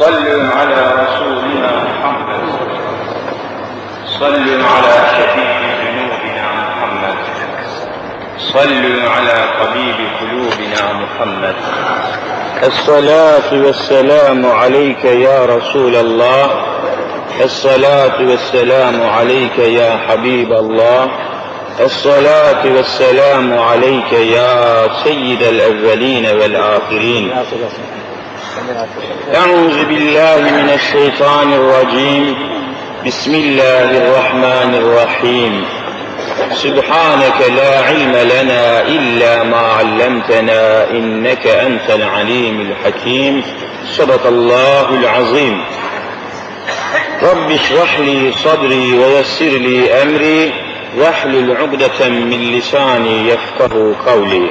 صلوا على رسولنا محمد. صلوا على شفيع ذنوبنا محمد. صلوا على طبيب قلوبنا محمد. الصلاة والسلام عليك يا رسول الله. الصلاة والسلام عليك يا حبيب الله. الصلاة والسلام عليك يا سيد الأولين والآخرين. أعوذ بالله من الشيطان الرجيم. بسم الله الرحمن الرحيم. سبحانك لا علم لنا إلا ما علمتنا إنك أنت العليم الحكيم. صدق الله العظيم. رب اشرح لي صدري ويسر لي أمري. واحلل عقدة من لساني يفقه قولي.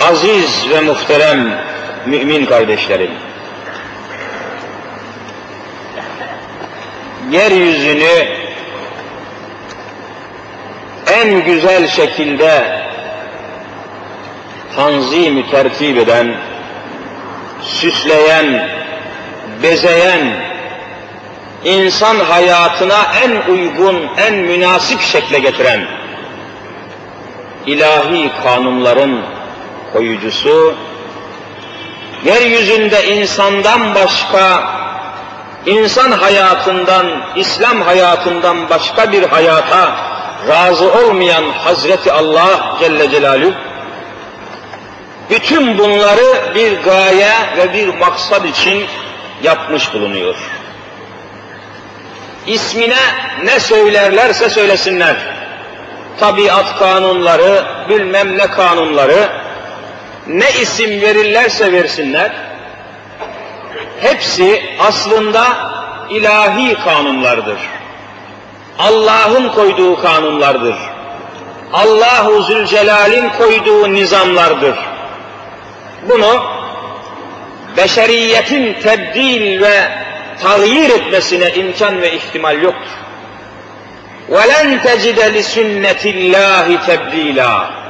Aziz ve muhterem mümin kardeşlerim, yeryüzünü en güzel şekilde tanzim tertip eden, süsleyen, bezeyen, insan hayatına en uygun, en münasip şekle getiren, ilahi kanunların koyucusu, yeryüzünde insandan başka, insan hayatından, İslam hayatından başka bir hayata razı olmayan Hazreti Allah Celle Celaluhu, bütün bunları bir gaye ve bir maksat için yapmış bulunuyor. İsmine ne söylerlerse söylesinler. Tabiat kanunları, bilmem ne kanunları, ne isim verirlerse versinler, hepsi aslında ilahi kanunlardır. Allah'ın koyduğu kanunlardır. Allahu Zülcelal'in koyduğu nizamlardır. Bunu beşeriyetin tebdil ve tağyir etmesine imkan ve ihtimal yoktur. وَلَنْ تَجِدَ لِسُنَّةِ اللّٰهِ تَبْد۪يلًا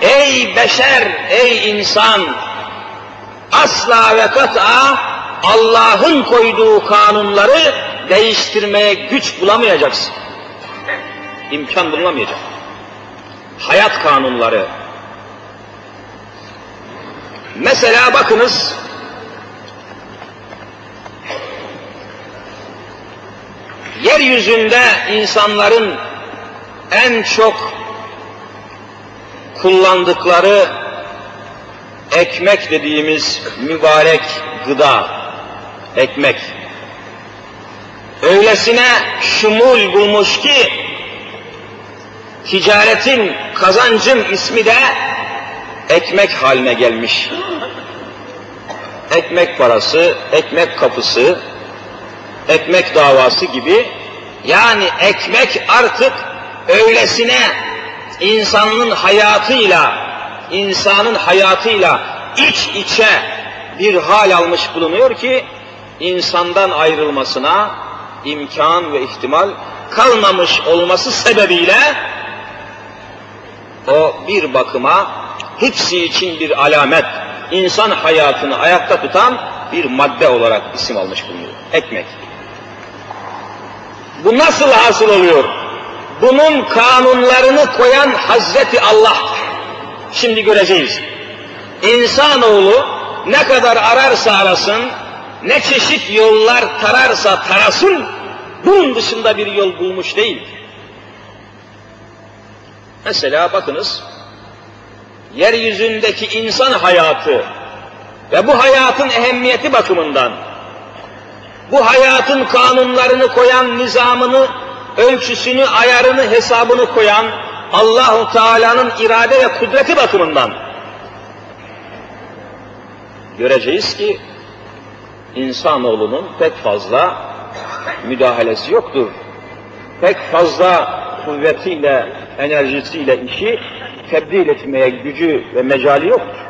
Ey beşer, ey insan, asla ve kat'a Allah'ın koyduğu kanunları değiştirmeye güç bulamayacaksın. İmkan bulunamayacak. Hayat kanunları. Mesela bakınız, yeryüzünde insanların en çok kullandıkları ekmek dediğimiz mübarek gıda, ekmek. Öylesine şumul bulmuş ki, ticaretin, kazancın ismi de ekmek haline gelmiş. Ekmek parası, ekmek kapısı, ekmek davası gibi, yani ekmek artık öylesine insanın hayatıyla, insanın hayatıyla iç içe bir hal almış bulunuyor ki, insandan ayrılmasına imkan ve ihtimal kalmamış olması sebebiyle o bir bakıma hepsi için bir alamet, insan hayatını ayakta tutan bir madde olarak isim almış bulunuyor. Ekmek. Bu nasıl hasıl oluyor? Bunun kanunlarını koyan Hazreti Allah. Şimdi göreceğiz. İnsanoğlu ne kadar ararsa arasın, ne çeşit yollar tararsa tarasın, bunun dışında bir yol bulmuş değil. Mesela bakınız, yeryüzündeki insan hayatı ve bu hayatın ehemmiyeti bakımından, bu hayatın kanunlarını koyan, nizamını, ölçüsünü, ayarını, hesabını koyan Allahu Teala'nın irade ve kudreti bakımından göreceğiz ki insanoğlunun pek fazla müdahalesi yoktur. Pek fazla kuvvetiyle, enerjisiyle işi tebdil etmeye gücü ve mecali yoktur.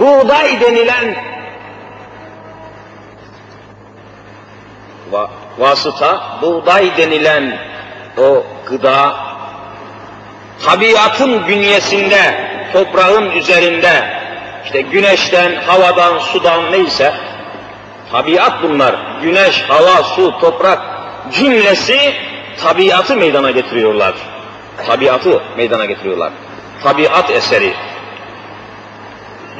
Buğday denilen va vasıta, buğday denilen o gıda, tabiatın bünyesinde, toprağın üzerinde, işte güneşten, havadan, sudan neyse, tabiat bunlar. Güneş, hava, su, toprak cümlesi tabiatı meydana getiriyorlar. Tabiatı meydana getiriyorlar. Tabiat eseri.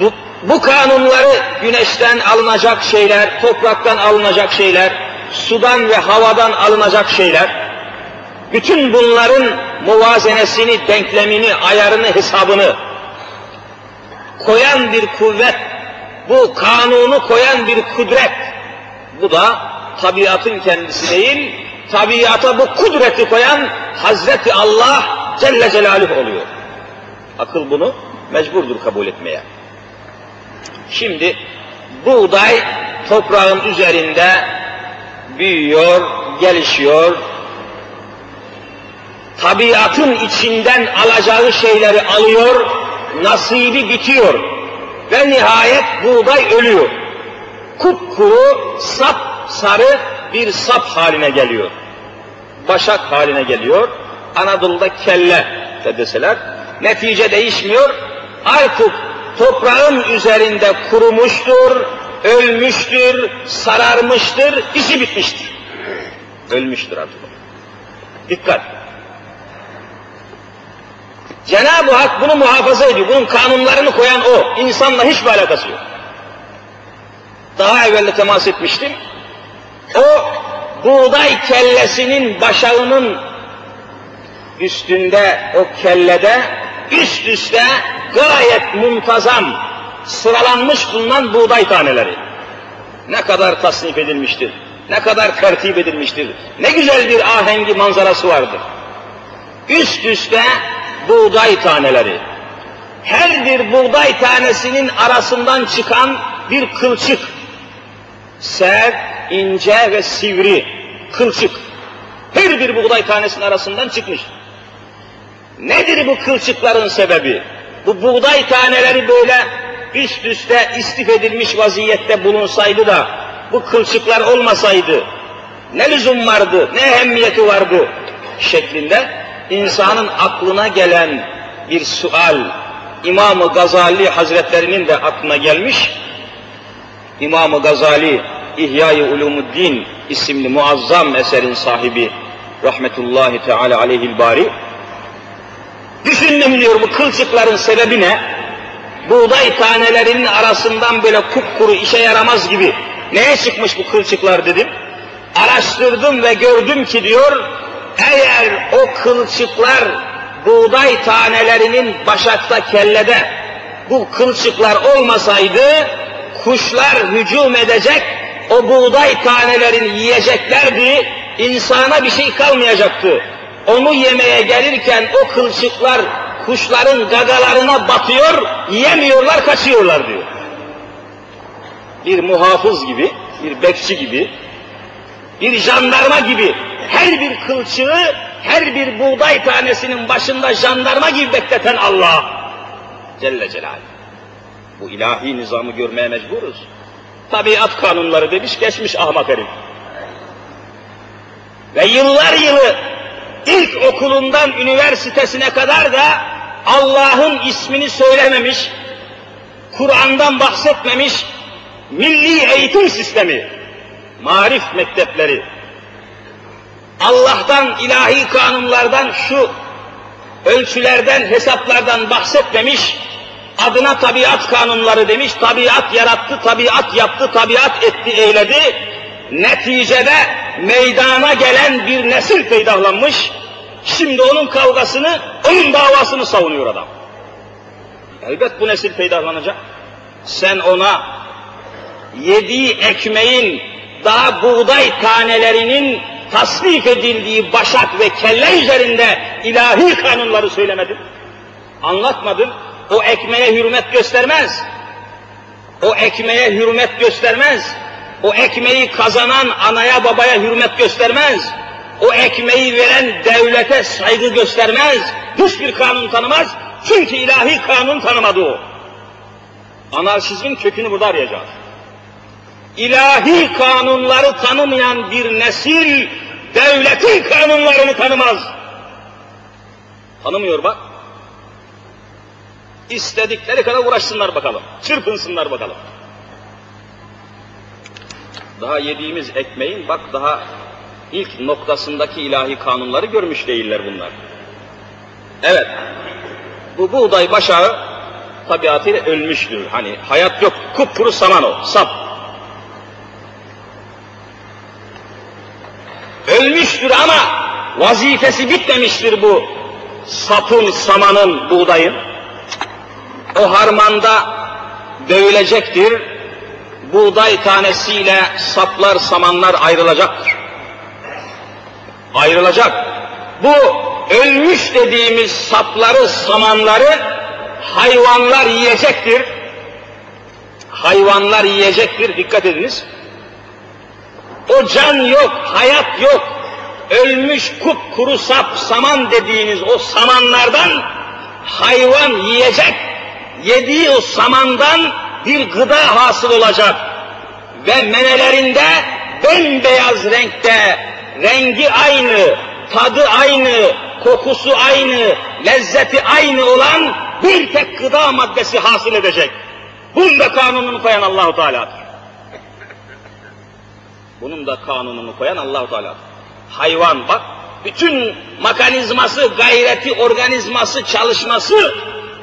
Bu, bu kanunları güneşten alınacak şeyler, topraktan alınacak şeyler, sudan ve havadan alınacak şeyler, bütün bunların muvazenesini, denklemini, ayarını, hesabını koyan bir kuvvet, bu kanunu koyan bir kudret, bu da tabiatın kendisi değil, tabiata bu kudreti koyan Hazreti Allah Celle Celaluhu oluyor. Akıl bunu mecburdur kabul etmeye. Şimdi buğday toprağın üzerinde büyüyor, gelişiyor, tabiatın içinden alacağı şeyleri alıyor, nasibi bitiyor ve nihayet buğday ölüyor. Kupkuru, sap sarı bir sap haline geliyor. Başak haline geliyor. Anadolu'da kelle de deseler. Netice değişmiyor. Artık toprağın üzerinde kurumuştur, ölmüştür, sararmıştır, işi bitmiştir. Ölmüştür artık. Dikkat! Cenab-ı Hak bunu muhafaza ediyor. Bunun kanunlarını koyan o. İnsanla hiçbir alakası yok. Daha evvel de temas etmiştim. O buğday kellesinin başağının üstünde, o kellede üst üste gayet muntazam sıralanmış bulunan buğday taneleri. Ne kadar tasnif edilmiştir, ne kadar tertip edilmiştir, ne güzel bir ahengi manzarası vardır. Üst üste buğday taneleri. Her bir buğday tanesinin arasından çıkan bir kılçık. Sert, ince ve sivri kılçık. Her bir buğday tanesinin arasından çıkmış. Nedir bu kılçıkların sebebi? Bu buğday taneleri böyle üst üste istif edilmiş vaziyette bulunsaydı da bu kılçıklar olmasaydı ne lüzum vardı, ne ehemmiyeti vardı şeklinde insanın aklına gelen bir sual İmam-ı Gazali Hazretlerinin de aklına gelmiş. İmam-ı Gazali İhya-i Ulumuddin isimli muazzam eserin sahibi rahmetullahi teala aleyhil bari Düşündüm diyor bu kılçıkların sebebi ne? Buğday tanelerinin arasından böyle kupkuru işe yaramaz gibi neye çıkmış bu kılçıklar dedim. Araştırdım ve gördüm ki diyor eğer o kılçıklar buğday tanelerinin başakta kellede bu kılçıklar olmasaydı kuşlar hücum edecek o buğday tanelerini yiyeceklerdi insana bir şey kalmayacaktı onu yemeye gelirken o kılçıklar kuşların gagalarına batıyor, yemiyorlar, kaçıyorlar diyor. Bir muhafız gibi, bir bekçi gibi, bir jandarma gibi her bir kılçığı, her bir buğday tanesinin başında jandarma gibi bekleten Allah Celle Celaluhu. Bu ilahi nizamı görmeye mecburuz. Tabiat kanunları demiş, geçmiş ahmak herif. Ve yıllar yılı ilk okulundan üniversitesine kadar da Allah'ın ismini söylememiş, Kur'an'dan bahsetmemiş milli eğitim sistemi, marif mektepleri, Allah'tan, ilahi kanunlardan, şu ölçülerden, hesaplardan bahsetmemiş, adına tabiat kanunları demiş, tabiat yarattı, tabiat yaptı, tabiat etti, eyledi, neticede meydana gelen bir nesil peydahlanmış, şimdi onun kavgasını, onun davasını savunuyor adam. Elbet bu nesil peydahlanacak. Sen ona yediği ekmeğin daha buğday tanelerinin tasnif edildiği başak ve kelle üzerinde ilahi kanunları söylemedin. Anlatmadın. o ekmeğe hürmet göstermez. O ekmeğe hürmet göstermez. O ekmeği kazanan anaya babaya hürmet göstermez. O ekmeği veren devlete saygı göstermez. Hiçbir kanun tanımaz. Çünkü ilahi kanun tanımadı o. Anarşizmin kökünü burada arayacağız. İlahi kanunları tanımayan bir nesil devletin kanunlarını tanımaz. Tanımıyor bak. İstedikleri kadar uğraşsınlar bakalım. Çırpınsınlar bakalım. Daha yediğimiz ekmeğin bak daha ilk noktasındaki ilahi kanunları görmüş değiller bunlar. Evet. Bu buğday başağı tabiatıyla ölmüştür. Hani hayat yok. Kupkuru saman o. Sap. Ölmüştür ama vazifesi bitmemiştir bu sapın, samanın, buğdayın. O harmanda dövülecektir. Buğday tanesiyle saplar, samanlar ayrılacaktır. Ayrılacak. Bu ölmüş dediğimiz sapları, samanları hayvanlar yiyecektir. Hayvanlar yiyecektir, dikkat ediniz. O can yok, hayat yok. Ölmüş kupkuru sap, saman dediğiniz o samanlardan hayvan yiyecek. Yediği o samandan bir gıda hasıl olacak. Ve menelerinde bembeyaz renkte, rengi aynı, tadı aynı, kokusu aynı, lezzeti aynı olan bir tek gıda maddesi hasıl edecek. Bunun da kanununu koyan Allahu Teala'dır. Bunun da kanununu koyan Allahu Teala. Hayvan bak, bütün mekanizması, gayreti, organizması, çalışması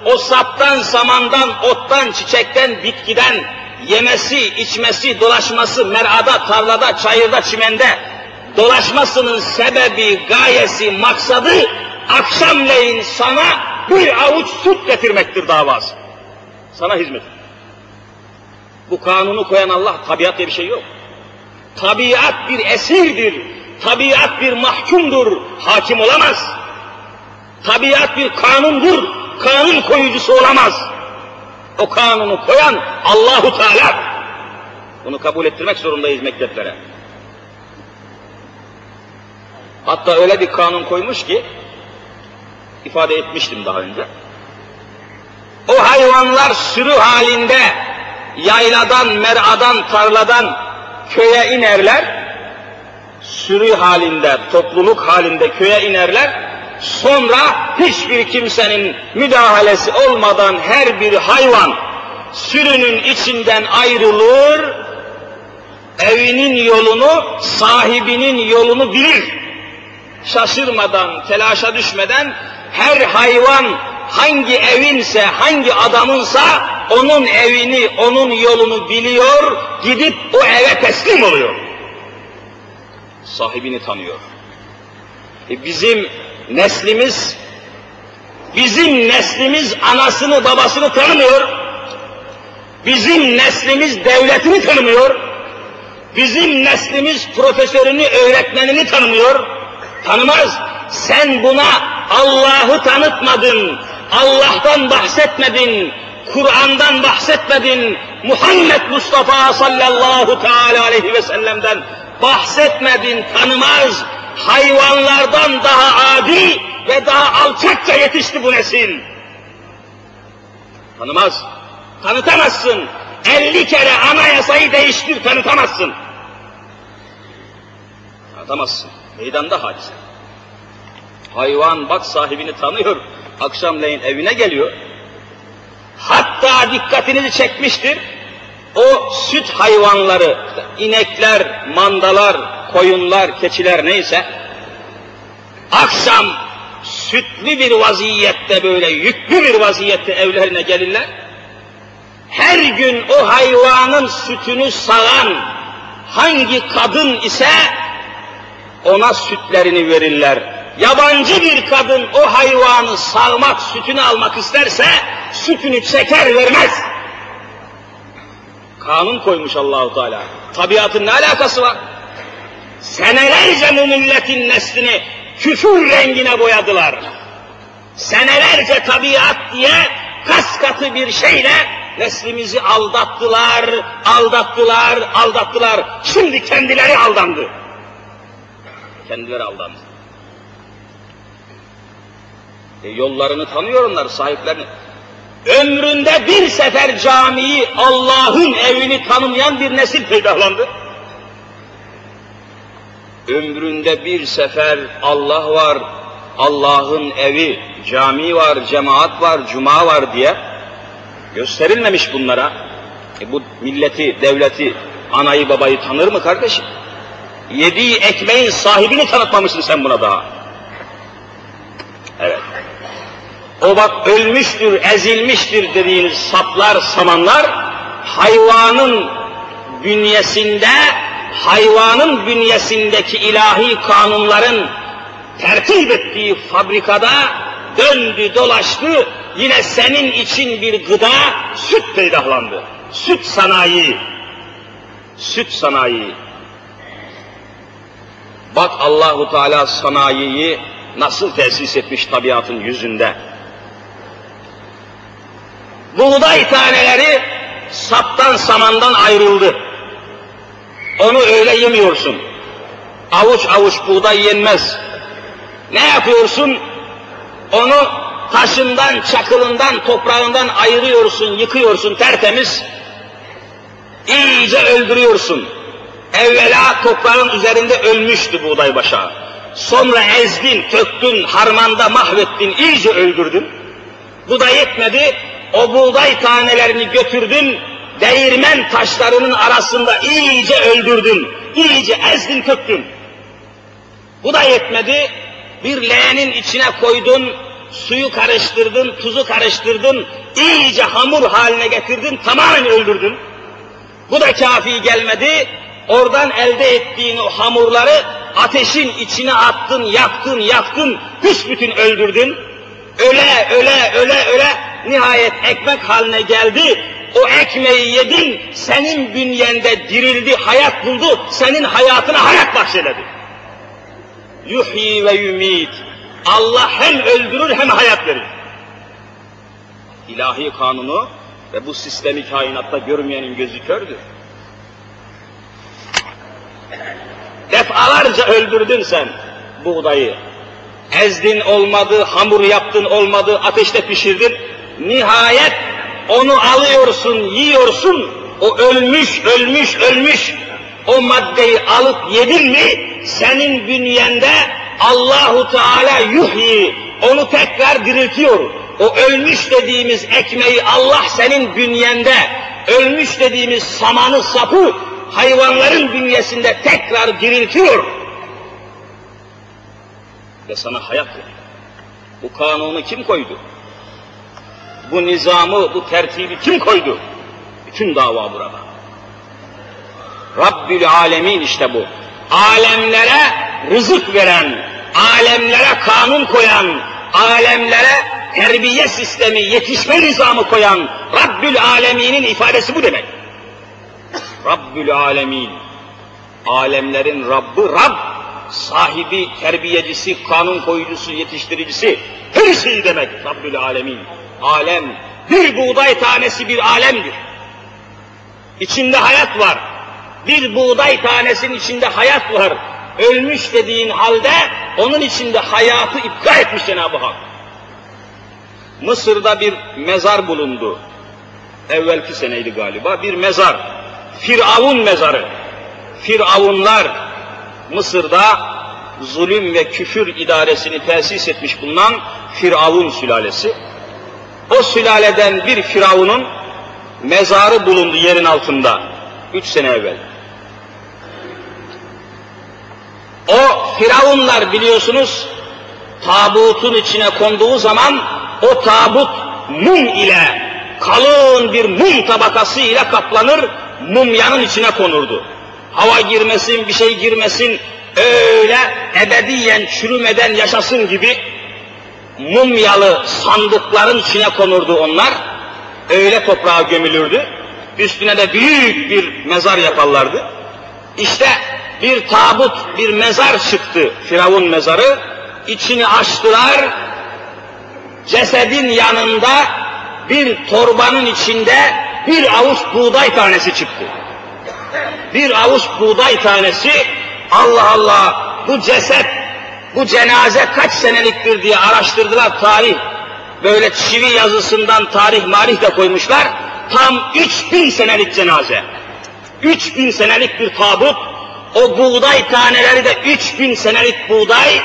o saptan, samandan, ottan, çiçekten, bitkiden yemesi, içmesi, dolaşması, merada, tarlada, çayırda, çimende dolaşmasının sebebi, gayesi, maksadı akşamleyin sana bir avuç süt getirmektir davası. Sana hizmet. Bu kanunu koyan Allah, tabiat diye bir şey yok. Tabiat bir esirdir. Tabiat bir mahkumdur. Hakim olamaz. Tabiat bir kanundur. Kanun koyucusu olamaz. O kanunu koyan Allahu Teala. Bunu kabul ettirmek zorundayız mekteplere. Hatta öyle bir kanun koymuş ki ifade etmiştim daha önce. O hayvanlar sürü halinde yayladan, meradan, tarladan köye inerler. Sürü halinde, topluluk halinde köye inerler. Sonra hiçbir kimsenin müdahalesi olmadan her bir hayvan sürünün içinden ayrılır, evinin yolunu, sahibinin yolunu bilir. Şaşırmadan, telaşa düşmeden her hayvan hangi evinse, hangi adamınsa onun evini, onun yolunu biliyor, gidip o eve teslim oluyor. Sahibini tanıyor. E bizim neslimiz, bizim neslimiz anasını babasını tanımıyor. Bizim neslimiz devletini tanımıyor. Bizim neslimiz profesörünü, öğretmenini tanımıyor. Tanımaz. Sen buna Allah'ı tanıtmadın, Allah'tan bahsetmedin, Kur'an'dan bahsetmedin, Muhammed Mustafa sallallahu teala aleyhi ve sellem'den bahsetmedin, tanımaz. Hayvanlardan daha adi ve daha alçakça yetişti bu nesil. Tanımaz. Tanıtamazsın. Elli kere anayasayı değiştir tanıtamazsın. Tanıtamazsın. Meydanda hadise. Hayvan bak sahibini tanıyor. Akşamleyin evine geliyor. Hatta dikkatinizi çekmiştir. O süt hayvanları, inekler, mandalar, koyunlar, keçiler neyse, akşam sütlü bir vaziyette böyle yüklü bir vaziyette evlerine gelirler. Her gün o hayvanın sütünü sağan hangi kadın ise ona sütlerini verirler. Yabancı bir kadın o hayvanı sağmak, sütünü almak isterse sütünü çeker vermez. Kanun koymuş Allahu Teala. Tabiatın ne alakası var? Senelerce bu milletin neslini küfür rengine boyadılar. Senelerce tabiat diye kas katı bir şeyle neslimizi aldattılar, aldattılar, aldattılar. Şimdi kendileri aldandı. Kendileri aldandı. E yollarını tanıyor onlar, sahiplerini. Ömründe bir sefer camiyi, Allah'ın evini tanımayan bir nesil peydahlandı. Ömründe bir sefer Allah var, Allah'ın evi, cami var, cemaat var, cuma var diye gösterilmemiş bunlara. E bu milleti, devleti, anayı babayı tanır mı kardeşim? Yediği ekmeğin sahibini tanıtmamışsın sen buna daha. Evet. O bak ölmüştür, ezilmiştir dediğiniz saplar, samanlar hayvanın bünyesinde, hayvanın bünyesindeki ilahi kanunların tertip ettiği fabrikada döndü dolaştı, yine senin için bir gıda, süt peydahlandı. Süt sanayi, süt sanayi. Bak Allahu Teala sanayiyi nasıl tesis etmiş tabiatın yüzünde. Buğday taneleri saptan samandan ayrıldı. Onu öyle yemiyorsun. Avuç avuç buğday yenmez. Ne yapıyorsun? Onu taşından, çakılından, toprağından ayırıyorsun, yıkıyorsun tertemiz. İyice öldürüyorsun. Evvela toprağın üzerinde ölmüştü buğday başağı. Sonra ezdin, töktün, harmanda mahvettin, iyice öldürdün. Bu da yetmedi, o buğday tanelerini götürdün, değirmen taşlarının arasında iyice öldürdün, iyice ezdin, töktün. Bu da yetmedi, bir leğenin içine koydun, suyu karıştırdın, tuzu karıştırdın, iyice hamur haline getirdin, tamamen öldürdün. Bu da kafi gelmedi, oradan elde ettiğin o hamurları ateşin içine attın, yaktın, yaktın, büsbütün öldürdün. Öle, öle, öle, öle, nihayet ekmek haline geldi. O ekmeği yedin, senin bünyende dirildi, hayat buldu, senin hayatına hayat bahşedildi. Yuhyi ve yumit. Allah hem öldürür hem hayat verir. İlahi kanunu ve bu sistemi kainatta görmeyenin gözü kördür. Defalarca öldürdün sen buğdayı. Ezdin olmadı, hamur yaptın olmadı, ateşte pişirdin. Nihayet onu alıyorsun, yiyorsun. O ölmüş, ölmüş, ölmüş. O maddeyi alıp yedin mi senin bünyende Allahu Teala yuhyi onu tekrar diriltiyor. O ölmüş dediğimiz ekmeği Allah senin bünyende ölmüş dediğimiz samanı sapı hayvanların bünyesinde tekrar diriltiyor. Ve sana hayat veriyor. Bu kanunu kim koydu? Bu nizamı, bu tertibi kim koydu? Bütün dava burada. Rabbül Alemin işte bu. Alemlere rızık veren, alemlere kanun koyan, alemlere terbiye sistemi, yetişme nizamı koyan Rabbül Alemin'in ifadesi bu demek. Rabbül Alemin. Alemlerin Rabbi Rab, sahibi, terbiyecisi, kanun koyucusu, yetiştiricisi, her şeyi demek Rabbül Alemin. Alem, bir buğday tanesi bir alemdir. İçinde hayat var. Bir buğday tanesinin içinde hayat var. Ölmüş dediğin halde onun içinde hayatı iptal etmiş Cenab-ı Hak. Mısır'da bir mezar bulundu. Evvelki seneydi galiba. Bir mezar. Firavun mezarı. Firavunlar Mısır'da zulüm ve küfür idaresini tesis etmiş bulunan Firavun sülalesi. O sülaleden bir Firavun'un mezarı bulundu yerin altında. Üç sene evvel. O Firavunlar biliyorsunuz tabutun içine konduğu zaman o tabut mum ile kalın bir mum tabakası ile kaplanır, mumyanın içine konurdu. Hava girmesin, bir şey girmesin, öyle ebediyen çürümeden yaşasın gibi mumyalı sandıkların içine konurdu onlar. Öyle toprağa gömülürdü. Üstüne de büyük bir mezar yaparlardı. İşte bir tabut, bir mezar çıktı, Firavun mezarı. İçini açtılar, cesedin yanında bir torbanın içinde bir avuç buğday tanesi çıktı. Bir avuç buğday tanesi Allah Allah bu ceset, bu cenaze kaç seneliktir diye araştırdılar tarih. Böyle çivi yazısından tarih marih de koymuşlar. Tam 3000 senelik cenaze. 3000 senelik bir tabut. O buğday taneleri de 3000 senelik buğday.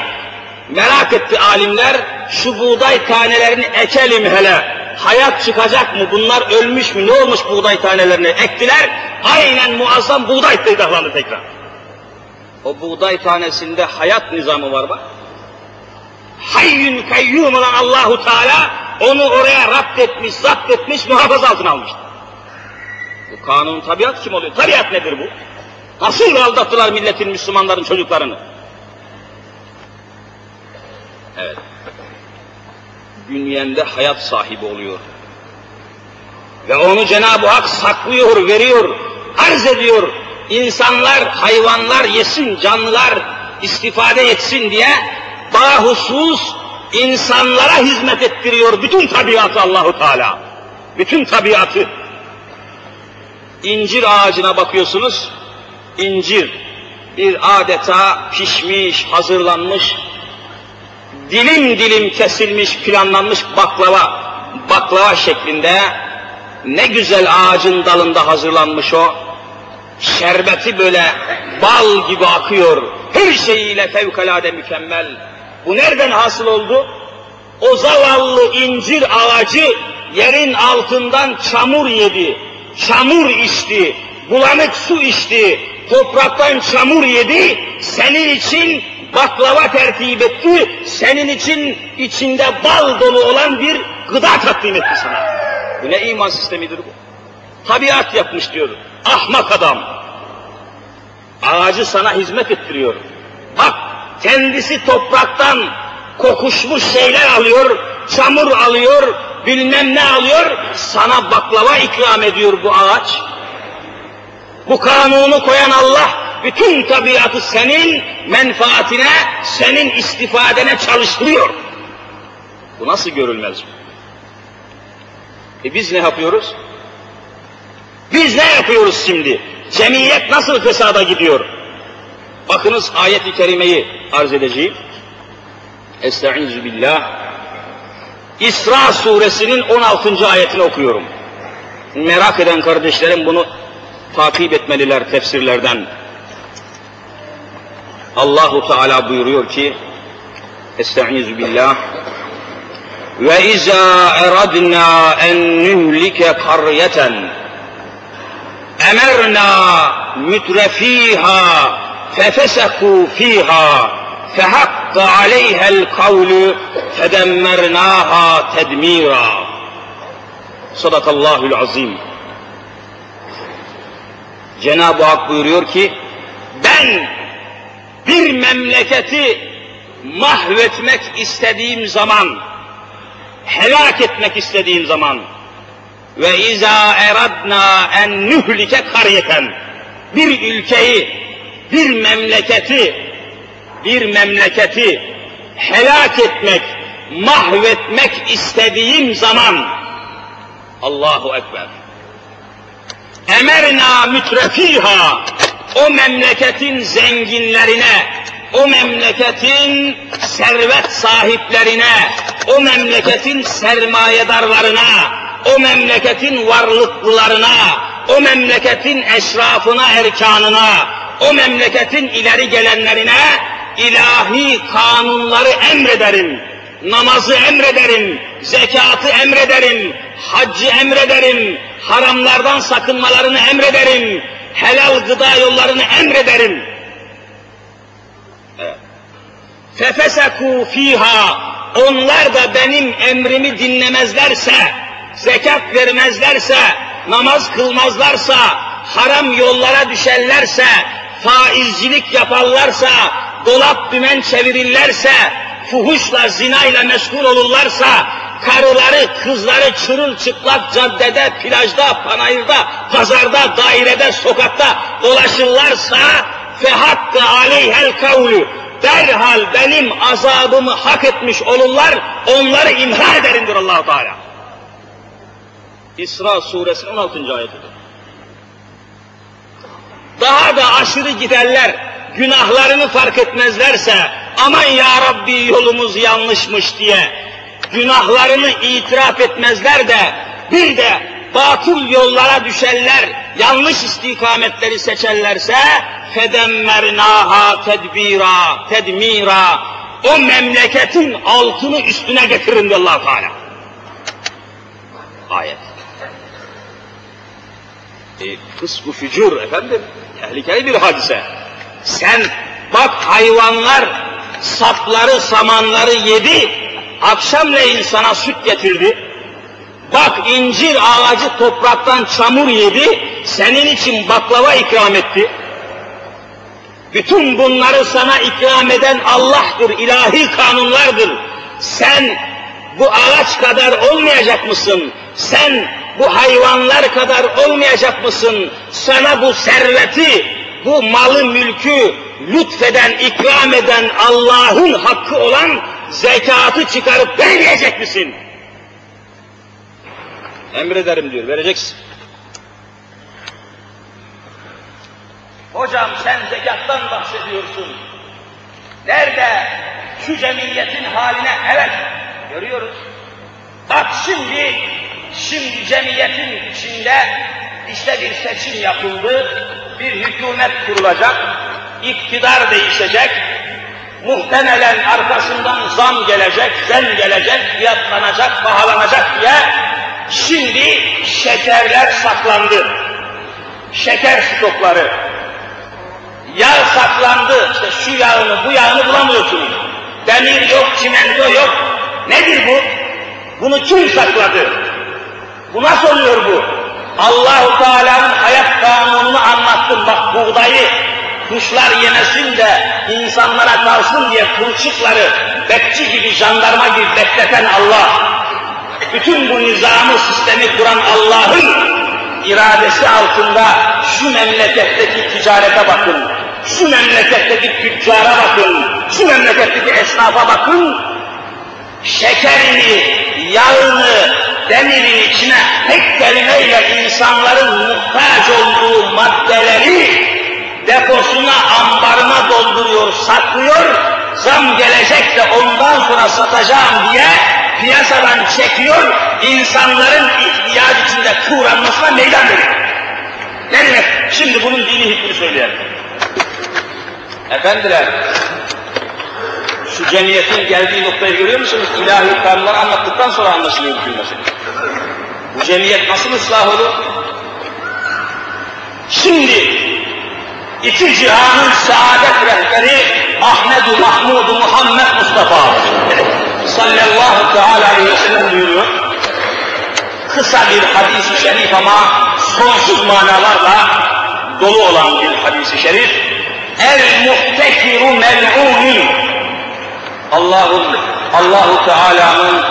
Merak etti alimler. Şu buğday tanelerini ekelim hele. Hayat çıkacak mı? Bunlar ölmüş mü? Ne olmuş buğday tanelerini? Ektiler. Aynen muazzam buğday peydahlandı tekrar. O buğday tanesinde hayat nizamı var bak. Hayyün kayyum olan Allahu Teala onu oraya rapt etmiş, zapt etmiş, muhafaza altına almış. Bu kanun tabiat kim oluyor? Tabiat nedir bu? Nasıl aldattılar milletin, Müslümanların çocuklarını? Evet. Bünyende hayat sahibi oluyor. Ve onu Cenab-ı Hak saklıyor, veriyor, arz ediyor. İnsanlar, hayvanlar yesin, canlılar istifade etsin diye bahusus insanlara hizmet ettiriyor bütün tabiatı Allahu Teala. Bütün tabiatı. İncir ağacına bakıyorsunuz, incir bir adeta pişmiş, hazırlanmış, dilim dilim kesilmiş, planlanmış baklava, baklava şeklinde ne güzel ağacın dalında hazırlanmış o. Şerbeti böyle bal gibi akıyor. Her şeyiyle fevkalade mükemmel. Bu nereden hasıl oldu? O zavallı incir ağacı yerin altından çamur yedi. Çamur içti. Bulanık su içti. Topraktan çamur yedi. Senin için baklava tertip etti. Senin için içinde bal dolu olan bir gıda takdim etti sana. Bu ne iman sistemidir bu? Tabiat yapmış diyor. Ahmak adam. Ağacı sana hizmet ettiriyor. Bak kendisi topraktan kokuşmuş şeyler alıyor, çamur alıyor, bilmem ne alıyor, sana baklava ikram ediyor bu ağaç. Bu kanunu koyan Allah, bütün tabiatı senin menfaatine, senin istifadene çalıştırıyor. Bu nasıl görülmez? E biz ne yapıyoruz? Biz ne yapıyoruz şimdi? Cemiyet nasıl fesada gidiyor? Bakınız ayet-i kerimeyi arz edeceğim. Estaizu billah. İsra suresinin 16. ayetini okuyorum. Merak eden kardeşlerim bunu takip etmeliler tefsirlerden. Allahu Teala buyuruyor ki Estaizu billah ve izâ eradnâ en nühlike karyeten emerna mütrefiha fefesekû fiha fehakka aleyhel kavlu fedemmernâha tedmîrâ. Sadakallahul azim. Cenab-ı Hak buyuruyor ki, ben bir memleketi mahvetmek istediğim zaman, helak etmek istediğim zaman, ve izâ eradna en nühlike karyeten, bir ülkeyi, bir memleketi, bir memleketi helak etmek, mahvetmek istediğim zaman, Allahu Ekber, emerna mütrefiha, o memleketin zenginlerine, o memleketin servet sahiplerine, o memleketin sermayedarlarına, o memleketin varlıklılarına, o memleketin eşrafına, erkanına, o memleketin ileri gelenlerine ilahi kanunları emrederim. Namazı emrederim, zekatı emrederim, haccı emrederim, haramlardan sakınmalarını emrederim, helal gıda yollarını emrederim. Fefesekû fiha, onlar da benim emrimi dinlemezlerse, zekat vermezlerse, namaz kılmazlarsa, haram yollara düşerlerse, faizcilik yaparlarsa, dolap dümen çevirirlerse, fuhuşla, zinayla meşgul olurlarsa, karıları, kızları çırılçıplak caddede, plajda, panayırda, pazarda, dairede, sokakta dolaşırlarsa, fehakkı aleyhel kavlu, derhal benim azabımı hak etmiş olurlar, onları imha ederimdir allah Teala. İsra suresinin 16. ayetidir. Daha da aşırı giderler, günahlarını fark etmezlerse, aman ya Rabbi yolumuz yanlışmış diye, günahlarını itiraf etmezler de, bir de batıl yollara düşerler, yanlış istikametleri seçerlerse, fedemmernaha tedbira, tedmira, o memleketin altını üstüne getirin diyor allah Teala. Ayet. E, kısmı fücur efendim, tehlikeli bir hadise. Sen bak hayvanlar sapları, samanları yedi, akşamleyin sana süt getirdi. Bak incir ağacı topraktan çamur yedi, senin için baklava ikram etti. Bütün bunları sana ikram eden Allah'tır, ilahi kanunlardır. Sen bu ağaç kadar olmayacak mısın? Sen bu hayvanlar kadar olmayacak mısın? Sana bu serveti, bu malı mülkü lütfeden, ikram eden Allah'ın hakkı olan zekatı çıkarıp vermeyecek misin? Emrederim diyor, vereceksin. Hocam sen zekattan bahsediyorsun. Nerede? Şu cemiyetin haline evet görüyoruz. Bak şimdi, şimdi cemiyetin içinde işte bir seçim yapıldı, bir hükümet kurulacak, iktidar değişecek, muhtemelen arkasından zam gelecek, zem gelecek, fiyatlanacak, pahalanacak diye şimdi şekerler saklandı. Şeker stokları. Yağ saklandı, işte şu yağını, bu yağını bulamıyorsunuz. Demir yok, çimento yok. Nedir bu? Bunu kim sakladı? Bu nasıl oluyor bu? Allahu Teala'nın hayat kanununu anlattım. Bak buğdayı kuşlar yemesin de insanlara kalsın diye kılçıkları bekçi gibi, jandarma gibi bekleten Allah. Bütün bu nizamı, sistemi kuran Allah'ın iradesi altında şu memleketteki ticarete bakın, şu memleketteki tüccara bakın, şu memleketteki esnafa bakın, şekerini, yağını, demirin içine tek kelimeyle insanların muhtaç olduğu maddeleri deposuna, ambarına dolduruyor, saklıyor, zam gelecek de ondan sonra satacağım diye piyasadan çekiyor, insanların ihtiyaç içinde kıvranmasına meydan veriyor. Ne demek? Şimdi bunun dini hükmünü söyleyelim. Efendiler, şu cemiyetin geldiği noktayı görüyor musunuz? İlahi kanunları anlattıktan sonra anlaşılıyor bütün mesele. Bu cemiyet nasıl ıslah olur? Şimdi iki cihanın saadet rehberi Ahmed-i Mahmud Muhammed Mustafa sallallahu teala aleyhi ve sellem buyuruyor. Kısa bir hadis-i şerif ama sonsuz manalarla dolu olan bir hadis-i şerif. El muhtekiru mel'unun Allah'ın Allahu Teala'nın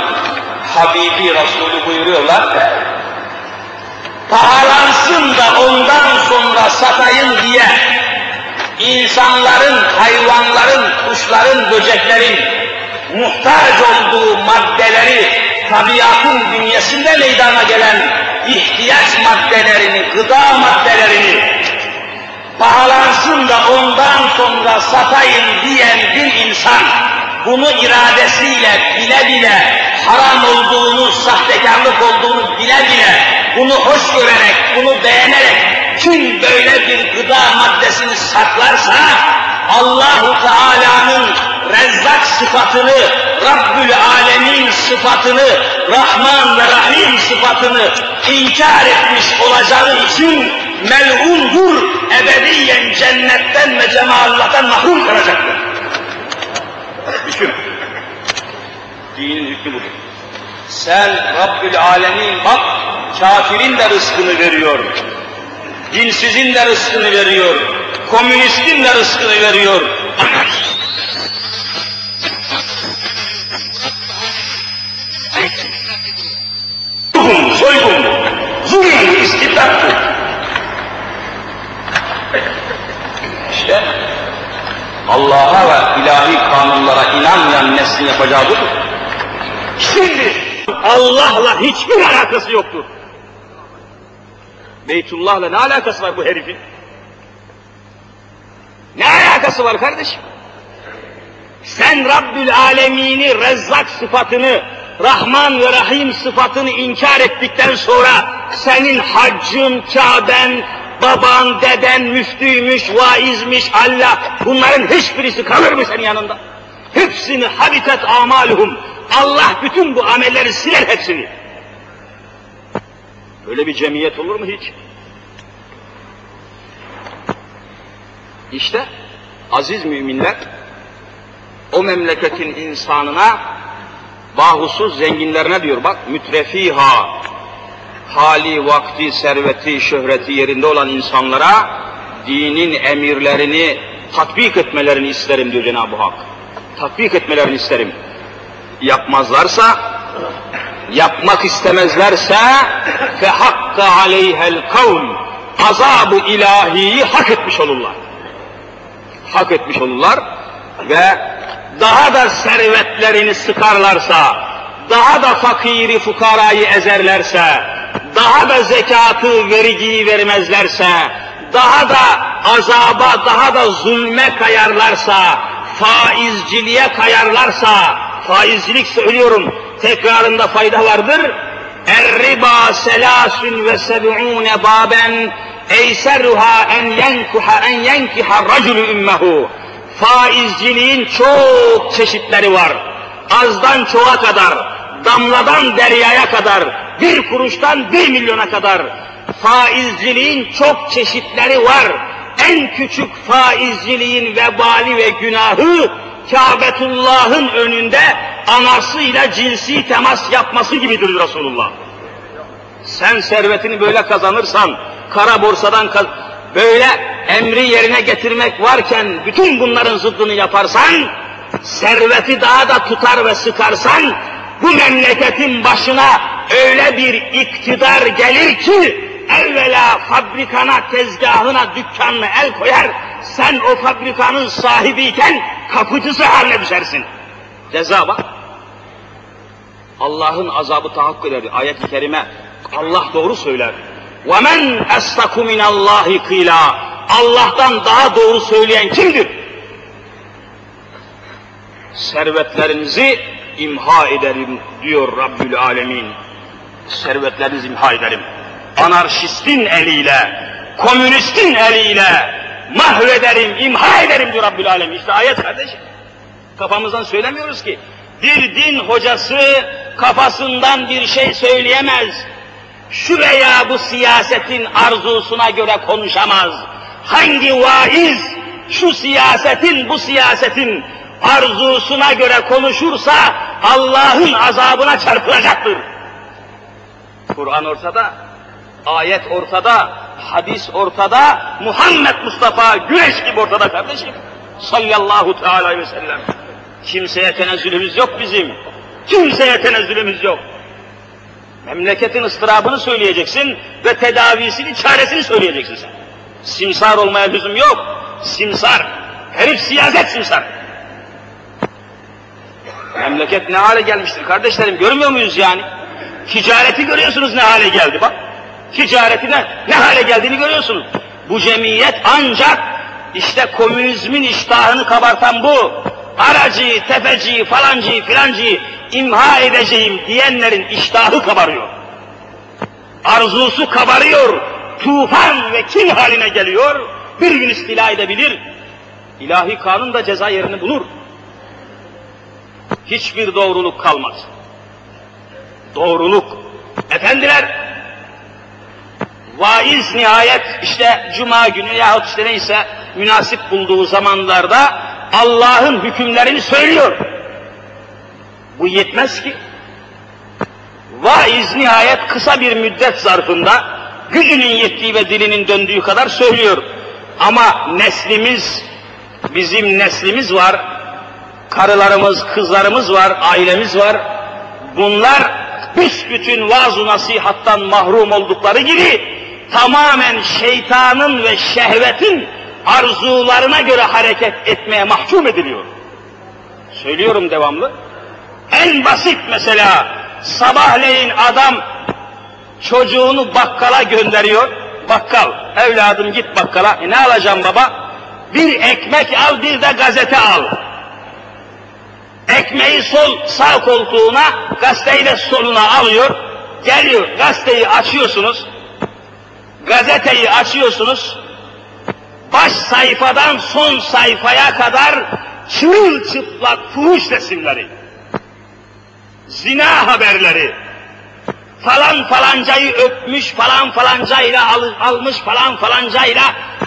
Habibi Resulü buyuruyorlar. Pahalansın da ondan sonra satayım diye insanların, hayvanların, kuşların, böceklerin muhtaç olduğu maddeleri tabiatın bünyesinde meydana gelen ihtiyaç maddelerini, gıda maddelerini pahalansın da ondan sonra satayım diyen bir insan bunu iradesiyle bile bile haram olduğunu, sahtekarlık olduğunu bile bile bunu hoş görerek, bunu beğenerek kim böyle bir gıda maddesini saklarsa Allahu Teala'nın Rezzak sıfatını, Rabbül Alemin sıfatını, Rahman ve Rahim sıfatını inkar etmiş olacağı için mel'undur, ebediyen cennetten ve cemalullah'tan mahrum kalacaktır. Düşün. Dinin hükmü budur. Sen Rabbül Alemin bak, kafirin de rızkını veriyor. Dinsizin de rızkını veriyor. Komünistin de rızkını veriyor. Zulüm, soygun, zulüm, istibdat. İşte Allah'a ve inanmayan neslin yapacağı budur. Şimdi Allah'la hiçbir alakası yoktur. Beytullah'la ne alakası var bu herifin? Ne alakası var kardeşim? Sen Rabbül Alemini, Rezzak sıfatını, Rahman ve Rahim sıfatını inkar ettikten sonra senin haccın, Kaben, baban, deden, müftüymüş, vaizmiş, Allah bunların hiçbirisi kalır mı senin yanında? Hepsini habitat amaluhum. Allah bütün bu amelleri siler hepsini. Böyle bir cemiyet olur mu hiç? İşte aziz müminler o memleketin insanına bahusuz zenginlerine diyor bak mütrefiha hali, vakti, serveti, şöhreti yerinde olan insanlara dinin emirlerini tatbik etmelerini isterim diyor Cenab-ı Hak. Tatbik etmelerini isterim. Yapmazlarsa, yapmak istemezlerse fe hakka aleyhel kavl azabı ilahiyi hak etmiş olurlar. Hak etmiş olurlar ve daha da servetlerini sıkarlarsa, daha da fakiri fukarayı ezerlerse, daha da zekatı, vergiyi vermezlerse, daha da azaba, daha da zulme kayarlarsa, faizciliğe kayarlarsa, faizcilik söylüyorum, tekrarında fayda vardır. Er-riba selasun ve seb'une baben eyseruha en yenkuha en yenkiha raculu ümmehu. Faizciliğin çok çeşitleri var. Azdan çoğa kadar, damladan deryaya kadar, bir kuruştan bir milyona kadar faizciliğin çok çeşitleri var. En küçük faizciliğin vebali ve günahı Kâbetullah'ın önünde anasıyla cinsi temas yapması gibidir Resulullah. Sen servetini böyle kazanırsan, kara borsadan kaz böyle emri yerine getirmek varken bütün bunların zıddını yaparsan, serveti daha da tutar ve sıkarsan, bu memleketin başına öyle bir iktidar gelir ki, evvela fabrikana, tezgahına, dükkanına el koyar, sen o fabrikanın sahibiyken kapıcısı haline düşersin. Ceza bak. Allah'ın azabı tahakkuk eder. Ayet-i kerime Allah doğru söyler. وَمَنْ أَسْتَكُ مِنَ اللّٰهِ قِيلًا Allah'tan daha doğru söyleyen kimdir? Servetlerinizi imha ederim diyor Rabbül Alemin. Servetlerinizi imha ederim. Anarşistin eliyle, komünistin eliyle mahvederim, imha ederim diyor Rabbül Alemin. İşte ayet kardeşim. Kafamızdan söylemiyoruz ki. Bir din hocası kafasından bir şey söyleyemez. Şu veya bu siyasetin arzusuna göre konuşamaz. Hangi vaiz şu siyasetin bu siyasetin arzusuna göre konuşursa Allah'ın azabına çarpılacaktır. Kur'an ortada, ayet ortada, hadis ortada, Muhammed Mustafa güneş gibi ortada kardeşim. Sallallahu teala aleyhi ve sellem. Kimseye tenezzülümüz yok bizim. Kimseye tenezzülümüz yok. Memleketin ıstırabını söyleyeceksin ve tedavisini, çaresini söyleyeceksin sen. Simsar olmaya lüzum yok. Simsar. Herif siyaset simsar. Memleket ne hale gelmiştir kardeşlerim görmüyor muyuz yani? Ticareti görüyorsunuz ne hale geldi bak. Ticareti ne, ne hale geldiğini görüyorsunuz. Bu cemiyet ancak işte komünizmin iştahını kabartan bu. Aracı, tefeci, falancı, filancı imha edeceğim diyenlerin iştahı kabarıyor. Arzusu kabarıyor. Tufan ve kin haline geliyor. Bir gün istila edebilir. İlahi kanun da ceza yerini bulur hiçbir doğruluk kalmaz. Doğruluk. Efendiler, vaiz nihayet işte cuma günü yahut işte neyse münasip bulduğu zamanlarda Allah'ın hükümlerini söylüyor. Bu yetmez ki. Vaiz nihayet kısa bir müddet zarfında gücünün yettiği ve dilinin döndüğü kadar söylüyor. Ama neslimiz, bizim neslimiz var, karılarımız, kızlarımız var, ailemiz var. Bunlar büsbütün vaaz-ı nasihattan mahrum oldukları gibi tamamen şeytanın ve şehvetin arzularına göre hareket etmeye mahkum ediliyor. Söylüyorum devamlı. En basit mesela sabahleyin adam çocuğunu bakkala gönderiyor. bakkal. Evladım git bakkala. E ne alacağım baba? Bir ekmek al bir de gazete al. Ekmeği sol sağ koltuğuna, gazeteyi de soluna alıyor. Geliyor, gazeteyi açıyorsunuz. Gazeteyi açıyorsunuz. Baş sayfadan son sayfaya kadar çırılçıplak fuhuş resimleri. Zina haberleri. Falan falancayı öpmüş, falan falancayla al, almış, falan falancayla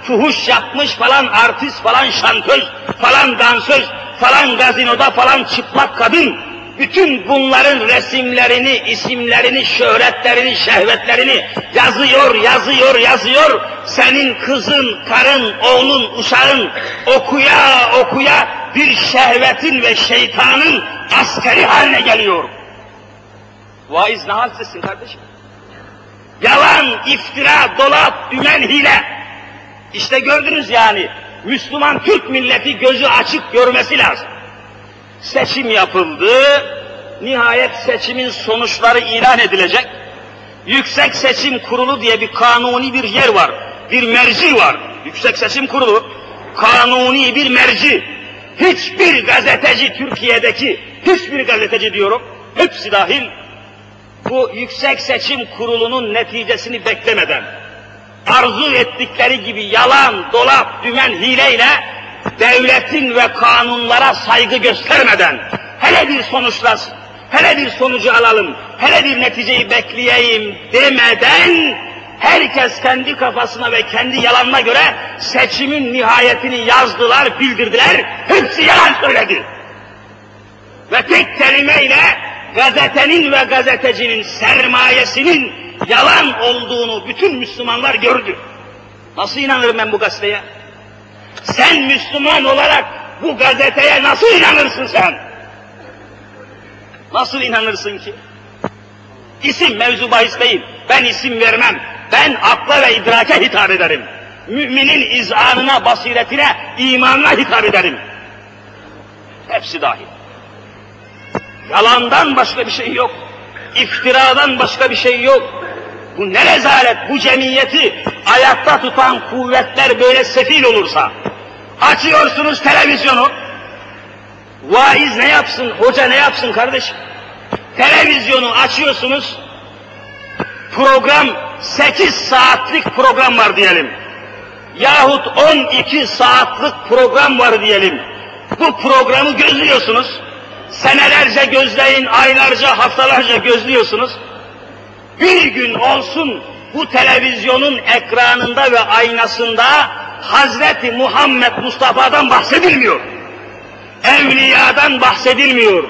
fuhuş yapmış, falan artist, falan şantöz, falan dansöz, falan gazinoda falan çıplak kadın, bütün bunların resimlerini, isimlerini, şöhretlerini, şehvetlerini yazıyor, yazıyor, yazıyor. Senin kızın, karın, oğlun, uşağın okuya okuya bir şehvetin ve şeytanın askeri haline geliyor. Vaiz ne halsesin kardeşim? Yalan, iftira, dolap, dümen, hile. İşte gördünüz yani Müslüman Türk milleti gözü açık görmesi lazım. Seçim yapıldı, nihayet seçimin sonuçları ilan edilecek. Yüksek Seçim Kurulu diye bir kanuni bir yer var, bir merci var. Yüksek Seçim Kurulu, kanuni bir merci. Hiçbir gazeteci Türkiye'deki, hiçbir gazeteci diyorum, hepsi dahil, bu Yüksek Seçim Kurulu'nun neticesini beklemeden, arzu ettikleri gibi yalan, dolap, dümen, hileyle devletin ve kanunlara saygı göstermeden hele bir sonuçlasın, hele bir sonucu alalım, hele bir neticeyi bekleyeyim demeden herkes kendi kafasına ve kendi yalanına göre seçimin nihayetini yazdılar, bildirdiler, hepsi yalan söyledi. Ve tek kelimeyle gazetenin ve gazetecinin sermayesinin yalan olduğunu bütün Müslümanlar gördü. Nasıl inanırım ben bu gazeteye? Sen Müslüman olarak bu gazeteye nasıl inanırsın sen? Nasıl inanırsın ki? İsim mevzu bahis değil. Ben isim vermem. Ben akla ve idrake hitap ederim. Müminin izanına, basiretine, imanına hitap ederim. Hepsi dahil. Yalandan başka bir şey yok. İftiradan başka bir şey yok. Bu ne rezalet, bu cemiyeti ayakta tutan kuvvetler böyle sefil olursa, açıyorsunuz televizyonu, vaiz ne yapsın, hoca ne yapsın kardeşim? Televizyonu açıyorsunuz, program 8 saatlik program var diyelim. Yahut 12 saatlik program var diyelim. Bu programı gözlüyorsunuz. Senelerce gözleyin, aylarca, haftalarca gözlüyorsunuz. Bir gün olsun bu televizyonun ekranında ve aynasında Hazreti Muhammed Mustafa'dan bahsedilmiyor. Evliyadan bahsedilmiyor.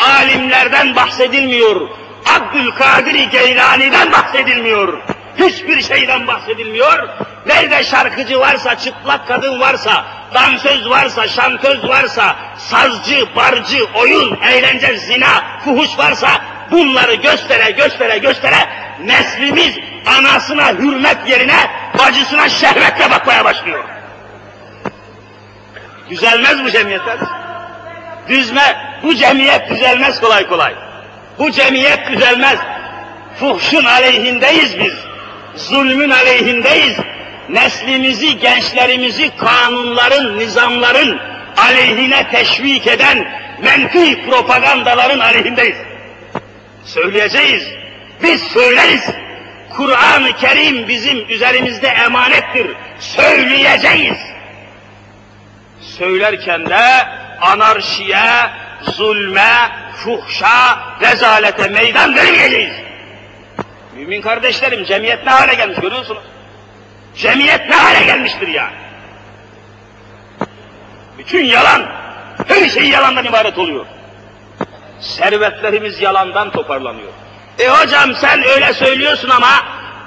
Alimlerden bahsedilmiyor. Abdülkadir Geylani'den bahsedilmiyor. Hiçbir şeyden bahsedilmiyor. Nerede şarkıcı varsa, çıplak kadın varsa, dansöz varsa, şantöz varsa, sazcı, barcı, oyun, eğlence, zina, fuhuş varsa bunları göstere göstere göstere neslimiz anasına hürmet yerine bacısına şehvetle bakmaya başlıyor. Düzelmez bu cemiyetler. Düzme, bu cemiyet düzelmez kolay kolay. Bu cemiyet düzelmez. Fuhşun aleyhindeyiz biz. Zulmün aleyhindeyiz. Neslimizi, gençlerimizi kanunların, nizamların aleyhine teşvik eden menfi propagandaların aleyhindeyiz. Söyleyeceğiz. Biz söyleriz. Kur'an-ı Kerim bizim üzerimizde emanettir. Söyleyeceğiz. Söylerken de anarşiye, zulme, fuhşa, rezalete meydan vermeyeceğiz. Mümin kardeşlerim cemiyet ne hale gelmiş görüyorsunuz. Cemiyet ne hale gelmiştir ya. Bütün yalan, her şey yalandan ibaret oluyor. Servetlerimiz yalandan toparlanıyor. E hocam sen öyle söylüyorsun ama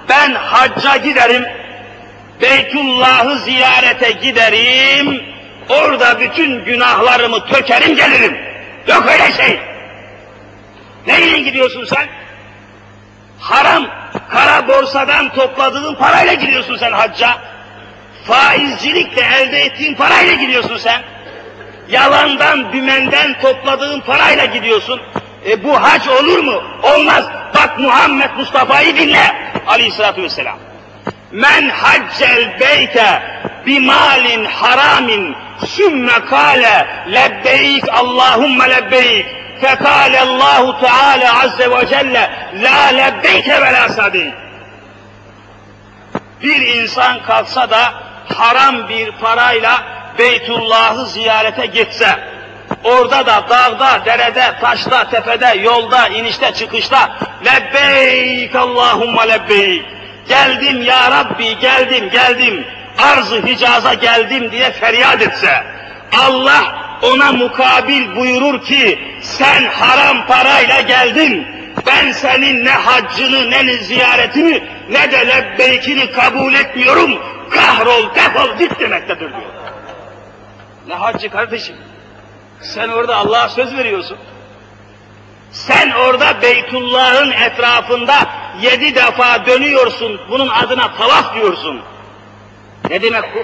ben hacca giderim, Beytullah'ı ziyarete giderim, orada bütün günahlarımı tökerim gelirim. Yok öyle şey. Neyle gidiyorsun sen? Haram, kara borsadan topladığın parayla gidiyorsun sen hacca. Faizcilikle elde ettiğin parayla gidiyorsun sen. Yalandan, dümenden topladığın parayla gidiyorsun. E bu hac olur mu? Olmaz. Bak Muhammed Mustafa'yı dinle aleyhissalatü vesselam. Men haccel beyte bimalin haramin sümme kâle lebbeyk Allahümme lebbeyk fekâle Allahu Teala azze ve celle la lebbeyke ve la sadeyk. Bir insan kalksa da haram bir parayla Beytullah'ı ziyarete gitse, orada da dağda, derede, taşta, tepede, yolda, inişte, çıkışta lebbeyk Allahumma lebbeyk. Geldim ya Rabbi geldim geldim. Arz-ı Hicaz'a geldim diye feryat etse Allah ona mukabil buyurur ki sen haram parayla geldin. Ben senin ne haccını ne ziyaretini ne de lebbeykini kabul etmiyorum. Kahrol defol git demektedir diyor. Ne haccı kardeşim? Sen orada Allah'a söz veriyorsun. Sen orada Beytullah'ın etrafında yedi defa dönüyorsun. Bunun adına tavaf diyorsun. Ne demek bu?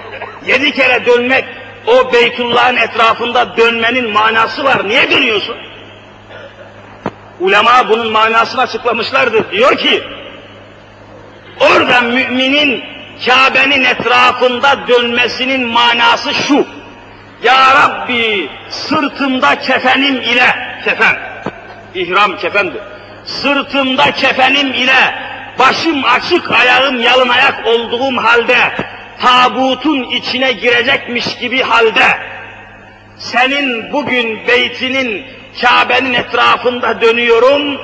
Yedi kere dönmek, o Beytullah'ın etrafında dönmenin manası var. Niye dönüyorsun? Ulema bunun manasını açıklamışlardır. Diyor ki, orada müminin Kabe'nin etrafında dönmesinin manası şu. Ya Rabbi sırtımda kefenim ile, kefen, ihram kefendir. Sırtımda kefenim ile, başım açık, ayağım yalın ayak olduğum halde, tabutun içine girecekmiş gibi halde, senin bugün beytinin, Kabe'nin etrafında dönüyorum,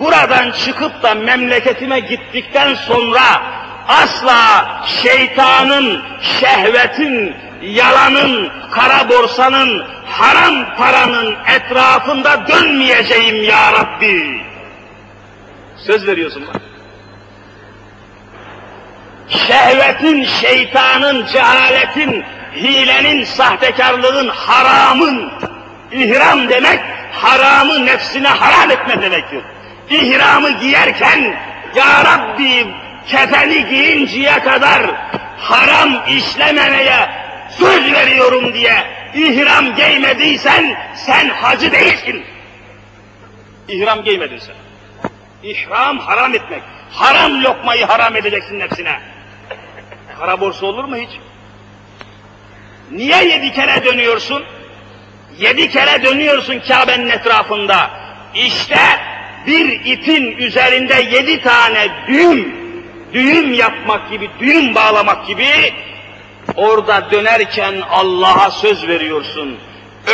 buradan çıkıp da memleketime gittikten sonra, asla şeytanın, şehvetin, yalanın, kara borsanın, haram paranın etrafında dönmeyeceğim ya Rabbi. Söz veriyorsun bak. Şehvetin, şeytanın, cehaletin, hilenin, sahtekarlığın, haramın, ihram demek, haramı nefsine haram etme demektir. İhramı giyerken, Ya Rabbi kefeni giyinceye kadar haram işlememeye söz veriyorum diye ihram giymediysen sen hacı değilsin. İhram giymediysen. İhram haram etmek. Haram lokmayı haram edeceksin nefsine. Kara borsa olur mu hiç? Niye yedi kere dönüyorsun? Yedi kere dönüyorsun Kabe'nin etrafında. İşte bir ipin üzerinde yedi tane düğüm, düğüm yapmak gibi, düğüm bağlamak gibi orada dönerken Allah'a söz veriyorsun.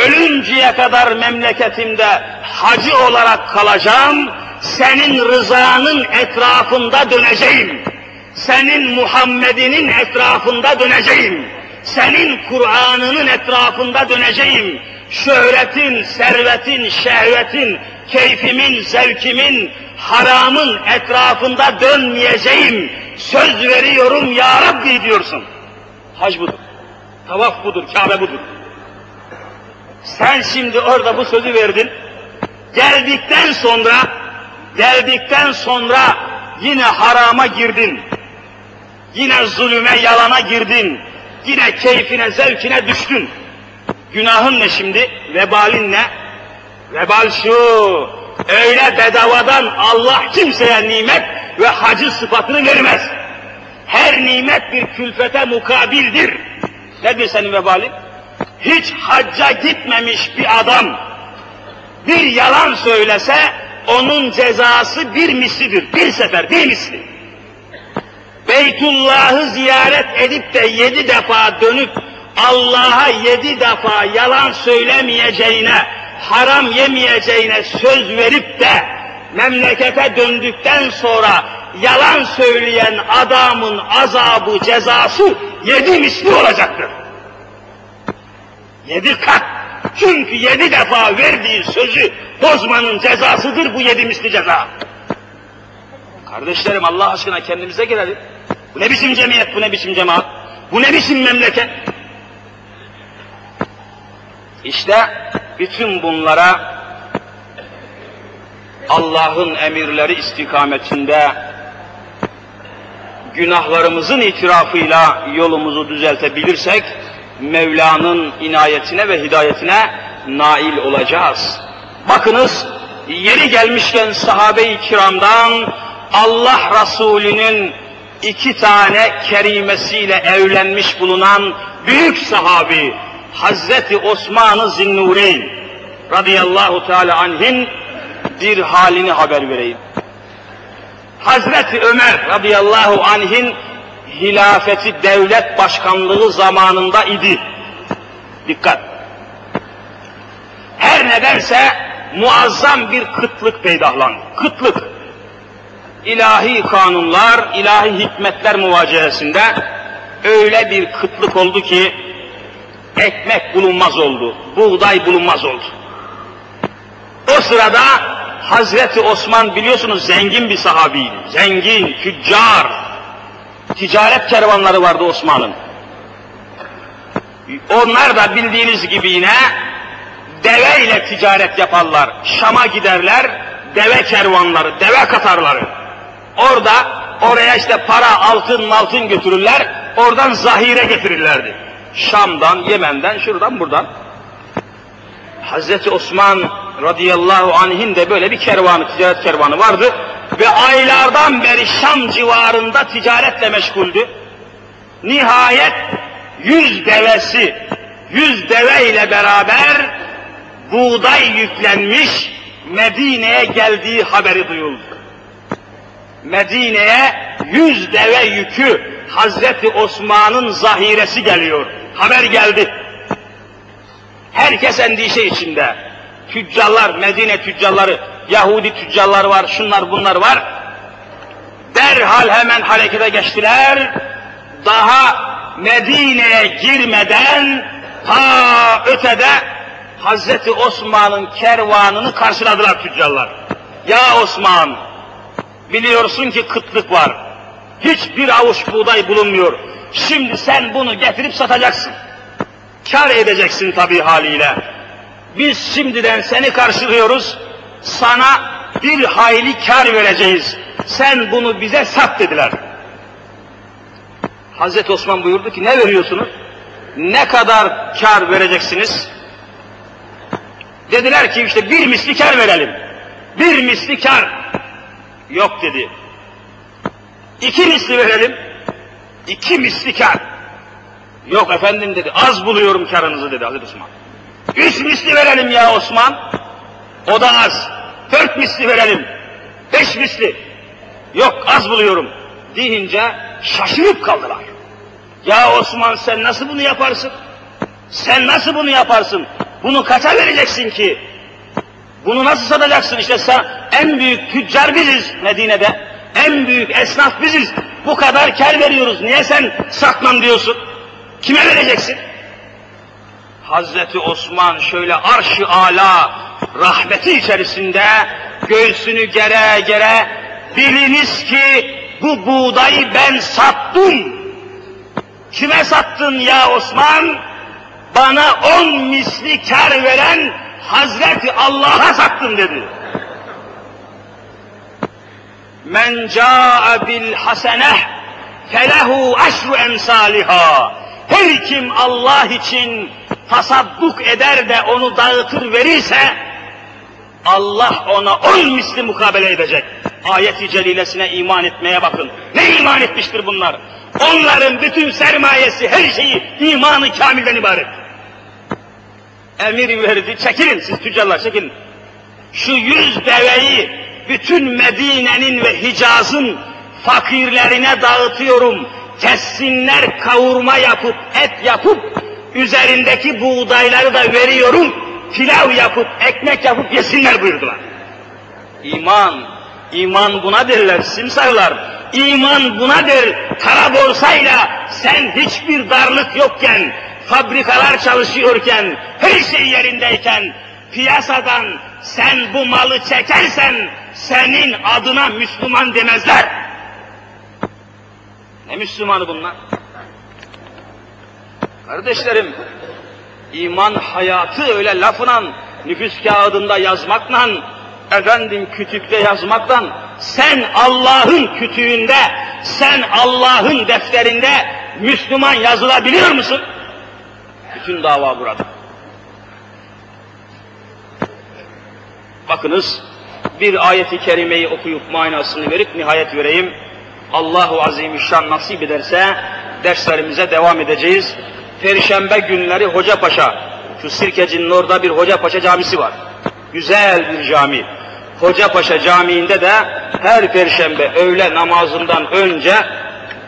Ölünceye kadar memleketimde hacı olarak kalacağım, senin rızanın etrafında döneceğim. Senin Muhammed'inin etrafında döneceğim. Senin Kur'an'ının etrafında döneceğim. Şöhretin, servetin, şehvetin, keyfimin, zevkimin, haramın etrafında dönmeyeceğim. Söz veriyorum ya Rabbi diyorsun. Hac budur. Tavaf budur, Kabe budur. Sen şimdi orada bu sözü verdin. Geldikten sonra, geldikten sonra yine harama girdin. Yine zulüme, yalana girdin. Yine keyfine, zevkine düştün. Günahın ne şimdi? Vebalin ne? Vebal şu, öyle bedavadan Allah kimseye nimet ve hacı sıfatını vermez. Her nimet bir külfete mukabildir. Nedir senin vebalin? Hiç hacca gitmemiş bir adam bir yalan söylese onun cezası bir mislidir. Bir sefer bir misli. Beytullah'ı ziyaret edip de yedi defa dönüp Allah'a yedi defa yalan söylemeyeceğine, haram yemeyeceğine söz verip de memlekete döndükten sonra yalan söyleyen adamın azabı, cezası yedi misli olacaktır. Yedi kat. Çünkü yedi defa verdiği sözü bozmanın cezasıdır bu yedi misli ceza. Kardeşlerim Allah aşkına kendimize gelelim. Bu ne biçim cemiyet, bu ne biçim cemaat, bu ne biçim memleket? İşte bütün bunlara Allah'ın emirleri istikametinde günahlarımızın itirafıyla yolumuzu düzeltebilirsek Mevla'nın inayetine ve hidayetine nail olacağız. Bakınız yeri gelmişken sahabe-i kiramdan Allah Resulü'nün iki tane kerimesiyle evlenmiş bulunan büyük sahabi Hazreti Osman-ı Zinnureyn radıyallahu teala anhin bir halini haber vereyim. Hazreti Ömer radıyallahu anhin hilafeti devlet başkanlığı zamanında idi. Dikkat! Her nedense muazzam bir kıtlık peydahlandı. Kıtlık. İlahi kanunlar, ilahi hikmetler muvacehesinde öyle bir kıtlık oldu ki ekmek bulunmaz oldu, buğday bulunmaz oldu. O sırada Hazreti Osman biliyorsunuz zengin bir sahabiydi. Zengin, tüccar, ticaret kervanları vardı Osman'ın. Onlar da bildiğiniz gibi yine deveyle ticaret yaparlar. Şam'a giderler, deve kervanları, deve katarları. Orada oraya işte para, altın, altın götürürler, oradan zahire getirirlerdi. Şam'dan, Yemen'den, şuradan, buradan. Hazreti Osman radıyallahu anh'in de böyle bir kervanı, ticaret kervanı vardı ve aylardan beri Şam civarında ticaretle meşguldü. Nihayet yüz devesi, yüz deve ile beraber buğday yüklenmiş Medine'ye geldiği haberi duyuldu. Medine'ye yüz deve yükü Hazreti Osman'ın zahiresi geliyor. Haber geldi. Herkes endişe içinde. Tüccarlar, Medine tüccarları, Yahudi tüccarlar var, şunlar bunlar var. Derhal hemen harekete geçtiler. Daha Medine'ye girmeden ta ötede Hazreti Osman'ın kervanını karşıladılar tüccarlar. Ya Osman, biliyorsun ki kıtlık var. Hiçbir avuç buğday bulunmuyor. Şimdi sen bunu getirip satacaksın. Kar edeceksin tabii haliyle. Biz şimdiden seni karşılıyoruz. Sana bir hayli kar vereceğiz. Sen bunu bize sat dediler. Hazreti Osman buyurdu ki ne veriyorsunuz? Ne kadar kar vereceksiniz? Dediler ki işte bir misli kar verelim. Bir misli kar. Yok dedi. İki misli verelim. İki misli kar. Yok efendim dedi. Az buluyorum karınızı dedi Hazreti Osman. Üç misli verelim ya Osman. O da az. Dört misli verelim. Beş misli. Yok az buluyorum. Deyince şaşırıp kaldılar. Ya Osman sen nasıl bunu yaparsın? Sen nasıl bunu yaparsın? Bunu kaça vereceksin ki? Bunu nasıl satacaksın? İşte sen en büyük tüccar biziz Medine'de. En büyük esnaf biziz. Bu kadar kar veriyoruz. Niye sen satmam diyorsun? Kime vereceksin? Hazreti Osman şöyle arş-ı ala rahmeti içerisinde göğsünü gere gere biliniz ki bu buğdayı ben sattım. Kime sattın ya Osman? Bana on misli kar veren Hazreti Allah'a sattım dedi. Men caa bil haseneh felehu eşru emsaliha. Her kim Allah için tasadduk eder de onu dağıtır verirse Allah ona on misli mukabele edecek. Ayet-i celilesine iman etmeye bakın. Ne iman etmiştir bunlar? Onların bütün sermayesi, her şeyi imanı kamilden ibaret. Emir verdi, çekilin siz tüccarlar çekilin. Şu yüz deveyi bütün Medine'nin ve Hicaz'ın fakirlerine dağıtıyorum. Kessinler kavurma yapıp, et yapıp, üzerindeki buğdayları da veriyorum. Pilav yapıp, ekmek yapıp yesinler buyurdular. İman, iman buna derler simsarlar. İman buna der, kara borsayla sen hiçbir darlık yokken, fabrikalar çalışıyorken, her şey yerindeyken, piyasadan sen bu malı çekersen, senin adına Müslüman demezler. Ne Müslümanı bunlar? Kardeşlerim, iman hayatı öyle lafla, nüfus kağıdında yazmakla, efendim kütükte yazmaktan, sen Allah'ın kütüğünde, sen Allah'ın defterinde Müslüman yazılabiliyor musun? Bütün dava burada. Bakınız, bir ayeti kerimeyi okuyup manasını verip nihayet vereyim. Allahu Azimüşşan nasip ederse derslerimize devam edeceğiz. Perşembe günleri Hocapaşa, şu Sirkeci'nin orada bir Hocapaşa camisi var. Güzel bir cami. Hocapaşa Camii'nde de her perşembe öğle namazından önce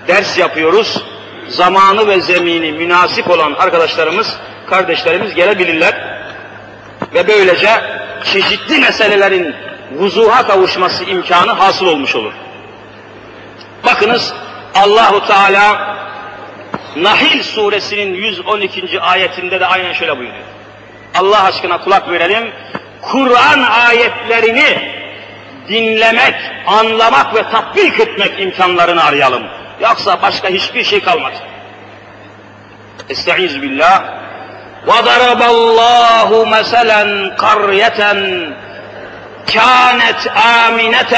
ders yapıyoruz. Zamanı ve zemini münasip olan arkadaşlarımız, kardeşlerimiz gelebilirler. Ve böylece çeşitli meselelerin vuzuha kavuşması imkanı hasıl olmuş olur. Bakınız Allahu Teala Nahil suresinin 112. ayetinde de aynen şöyle buyuruyor. Allah aşkına kulak verelim. Kur'an ayetlerini dinlemek, anlamak ve tatbik etmek imkanlarını arayalım. Yoksa başka hiçbir şey kalmaz. Estaizu billah. وَضَرَبَ اللّٰهُ مَسَلًا قَرْيَةً كَانَتْ آمِنَةً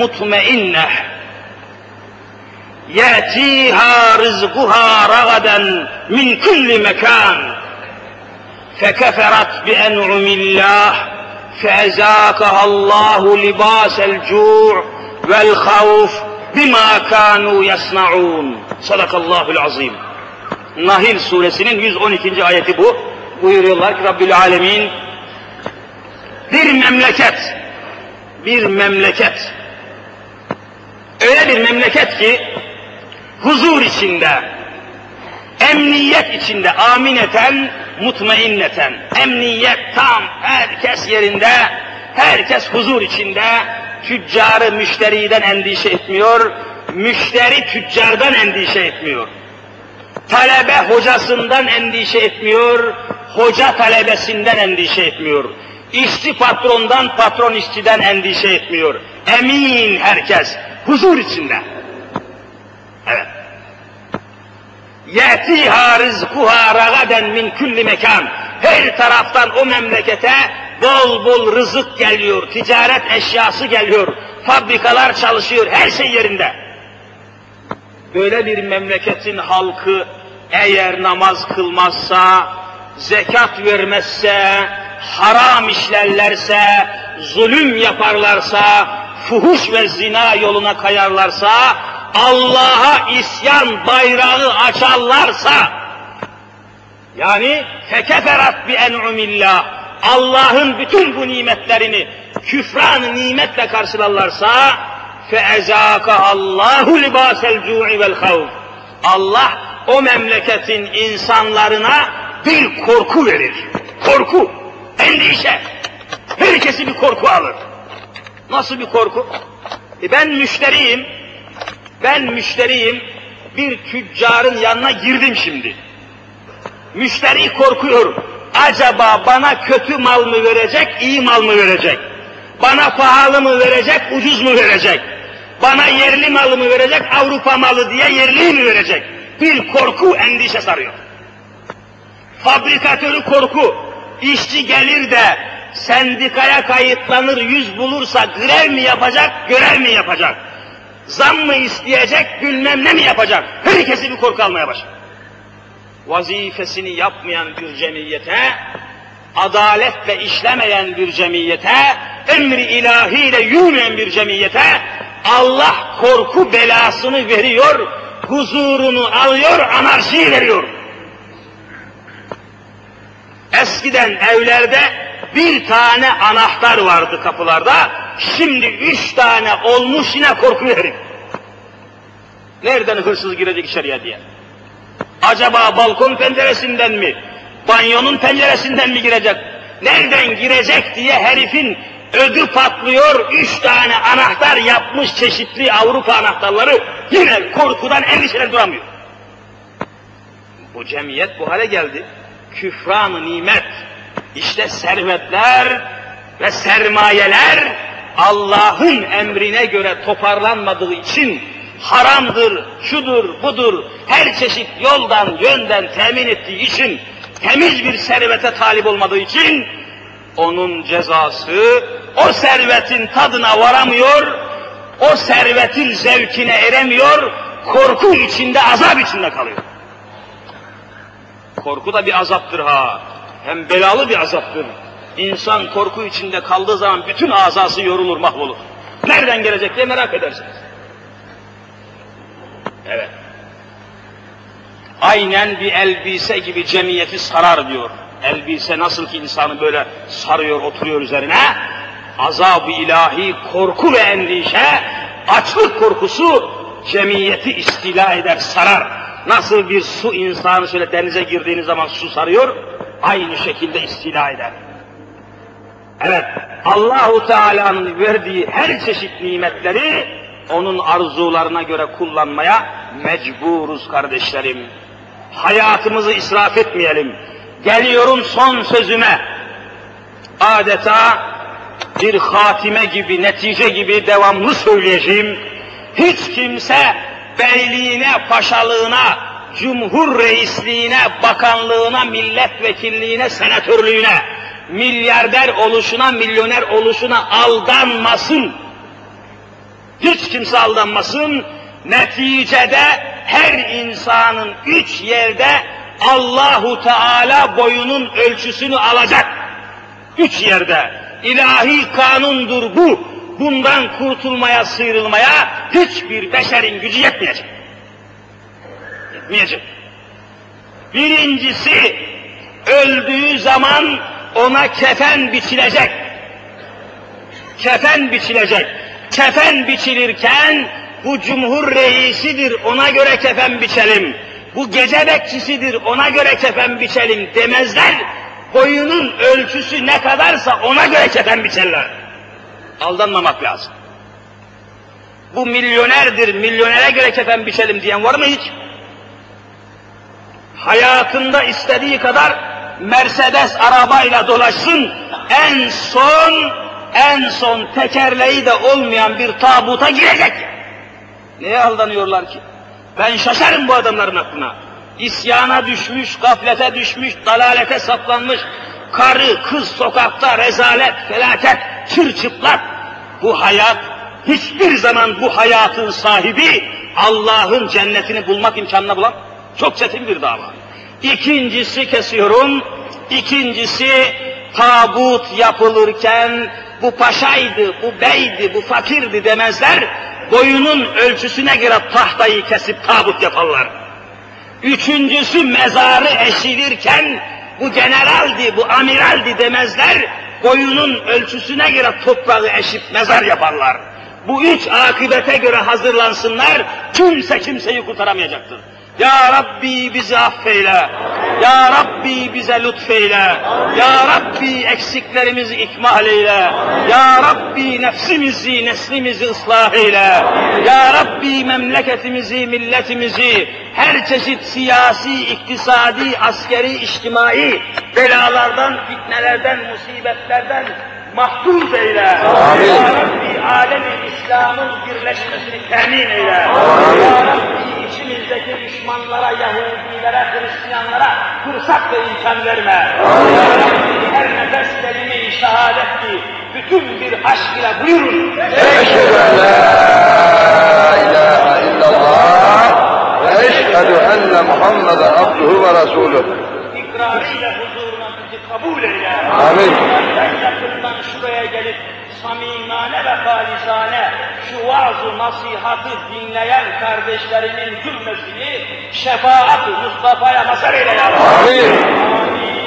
مُطْمَئِنَّةً يأتيها رزقها رغدا من كل مكان فكفرت بأنعم الله فأزاقها الله لباس الجوع والخوف بما كانوا يصنعون صدق الله العظيم Nahil suresinin 112. ayeti bu. Buyuruyorlar ki Rabbül Alemin bir memleket bir memleket öyle bir memleket ki huzur içinde, emniyet içinde, amineten, mutmainneten, emniyet tam, herkes yerinde, herkes huzur içinde, tüccarı müşteriden endişe etmiyor, müşteri tüccardan endişe etmiyor. Talebe hocasından endişe etmiyor, hoca talebesinden endişe etmiyor. İşçi patrondan, patron işçiden endişe etmiyor. Emin herkes, huzur içinde. Evet. يَأْتِيهَا رِزْقُهَا رَغَدًا min kulli mekan. Her taraftan o memlekete bol bol rızık geliyor, ticaret eşyası geliyor, fabrikalar çalışıyor, her şey yerinde. Böyle bir memleketin halkı eğer namaz kılmazsa, zekat vermezse, haram işlerlerse, zulüm yaparlarsa, fuhuş ve zina yoluna kayarlarsa, Allah'a isyan bayrağı açarlarsa, yani fekeferat bi en'umillah, Allah'ın bütün bu nimetlerini küfran nimetle karşılarlarsa, Allahu libâsel cû'i vel havf. Allah o memleketin insanlarına bir korku verir. Korku, endişe. Herkesi bir korku alır. Nasıl bir korku? E ben müşteriyim, ben müşteriyim, bir tüccarın yanına girdim şimdi. Müşteri korkuyor. Acaba bana kötü mal mı verecek, iyi mal mı verecek? Bana pahalı mı verecek, ucuz mu verecek? Bana yerli malı mı verecek, Avrupa malı diye yerli mi verecek? Bir korku, endişe sarıyor. Fabrikatörü korku, işçi gelir de sendikaya kayıtlanır, yüz bulursa grev mi yapacak, görev mi yapacak? Zam mı isteyecek, bilmem ne mi yapacak? Herkesi bir korku almaya başlar. Vazifesini yapmayan bir cemiyete, adaletle işlemeyen bir cemiyete, emri ilahiyle yürümeyen bir cemiyete, Allah korku belasını veriyor, huzurunu alıyor, anarşiyi veriyor. Eskiden evlerde bir tane anahtar vardı kapılarda, şimdi üç tane olmuş yine korku verir. Nereden hırsız girecek içeriye diye. Acaba balkon penceresinden mi, banyonun penceresinden mi girecek? Nereden girecek diye herifin ödü patlıyor, üç tane anahtar yapmış çeşitli Avrupa anahtarları, yine korkudan endişelen duramıyor. Bu cemiyet bu hale geldi. Küfran nimet, işte servetler ve sermayeler Allah'ın emrine göre toparlanmadığı için haramdır, şudur, budur, her çeşit yoldan, yönden temin ettiği için, temiz bir servete talip olmadığı için, onun cezası, o servetin tadına varamıyor, o servetin zevkine eremiyor, korku içinde, azap içinde kalıyor. Korku da bir azaptır ha, hem belalı bir azaptır. İnsan korku içinde kaldığı zaman bütün azası yorulur, mahvolur. Nereden gelecek diye merak edersiniz. Evet. Aynen bir elbise gibi cemiyeti sarar diyor. Elbise nasıl ki insanı böyle sarıyor, oturuyor üzerine, azab-ı ilahi, korku ve endişe, açlık korkusu cemiyeti istila eder, sarar. Nasıl bir su insanı şöyle denize girdiğiniz zaman su sarıyor, aynı şekilde istila eder. Evet, Allahu Teala'nın verdiği her çeşit nimetleri onun arzularına göre kullanmaya mecburuz kardeşlerim. Hayatımızı israf etmeyelim. Geliyorum son sözüme. Adeta bir hatime gibi, netice gibi devamlı söyleyeceğim. Hiç kimse beyliğine, paşalığına, cumhur reisliğine, bakanlığına, milletvekilliğine, senatörlüğüne, milyarder oluşuna, milyoner oluşuna aldanmasın. Hiç kimse aldanmasın. Neticede her insanın üç yerde Allahu Teala boyunun ölçüsünü alacak. Üç yerde. İlahi kanundur bu. Bundan kurtulmaya, sıyrılmaya hiçbir beşerin gücü yetmeyecek. Yetmeyecek. Birincisi, öldüğü zaman ona kefen biçilecek. Kefen biçilecek. Kefen biçilirken bu cumhur reisidir ona göre kefen biçelim. Bu gece bekçisidir ona göre kefen biçelim demezler. Boyunun ölçüsü ne kadarsa ona göre kefen biçerler. Aldanmamak lazım. Bu milyonerdir, milyonere göre kefen biçelim diyen var mı hiç? Hayatında istediği kadar Mercedes arabayla dolaşsın, en son, en son tekerleği de olmayan bir tabuta girecek. Neye aldanıyorlar ki? Ben şaşarım bu adamların aklına. İsyana düşmüş, gaflete düşmüş, dalalete saplanmış, karı, kız sokakta, rezalet, felaket, çırçıplak. Bu hayat, hiçbir zaman bu hayatın sahibi Allah'ın cennetini bulmak imkanına bulan çok çetin bir dava. İkincisi kesiyorum, ikincisi tabut yapılırken bu paşaydı, bu beydi, bu fakirdi demezler, boyunun ölçüsüne göre tahtayı kesip tabut yaparlar. Üçüncüsü mezarı eşilirken bu generaldi, bu amiraldi demezler, boyunun ölçüsüne göre toprağı eşip mezar yaparlar. Bu üç akıbete göre hazırlansınlar, kimse kimseyi kurtaramayacaktır. Ya Rabbi bizi affeyle. Ya Rabbi bize lütfeyle. Ya Rabbi eksiklerimizi ikmal eyle. Ya Rabbi nefsimizi, neslimizi ıslah eyle. Ya Rabbi memleketimizi, milletimizi her çeşit siyasi, iktisadi, askeri, içtimai belalardan, fitnelerden, musibetlerden mahfuz eyle. Amin. Ya Rabbi alemi İslam'ın birleşmesini temin eyle. Amin. Ya Rabbi içimizdeki düşmanlara, Yahudilere, Hristiyanlara fırsat ve imkan verme. Amin. Ya Rabbi her nefes kelime-i şehadetti, bütün bir aşk ile buyurun. Eşhedü en la ilahe illallah ve eşhedü enne Muhammeden abduhu ve resuluh. İkrarıyla kabul eyle. Amin. Yakından şuraya gelip samimane ve halisane şu vaaz-ı nasihatı dinleyen kardeşlerimin cümlesini şefaat-ı Mustafa'ya mazhar eyle ya Rabbi. Amin. Amin.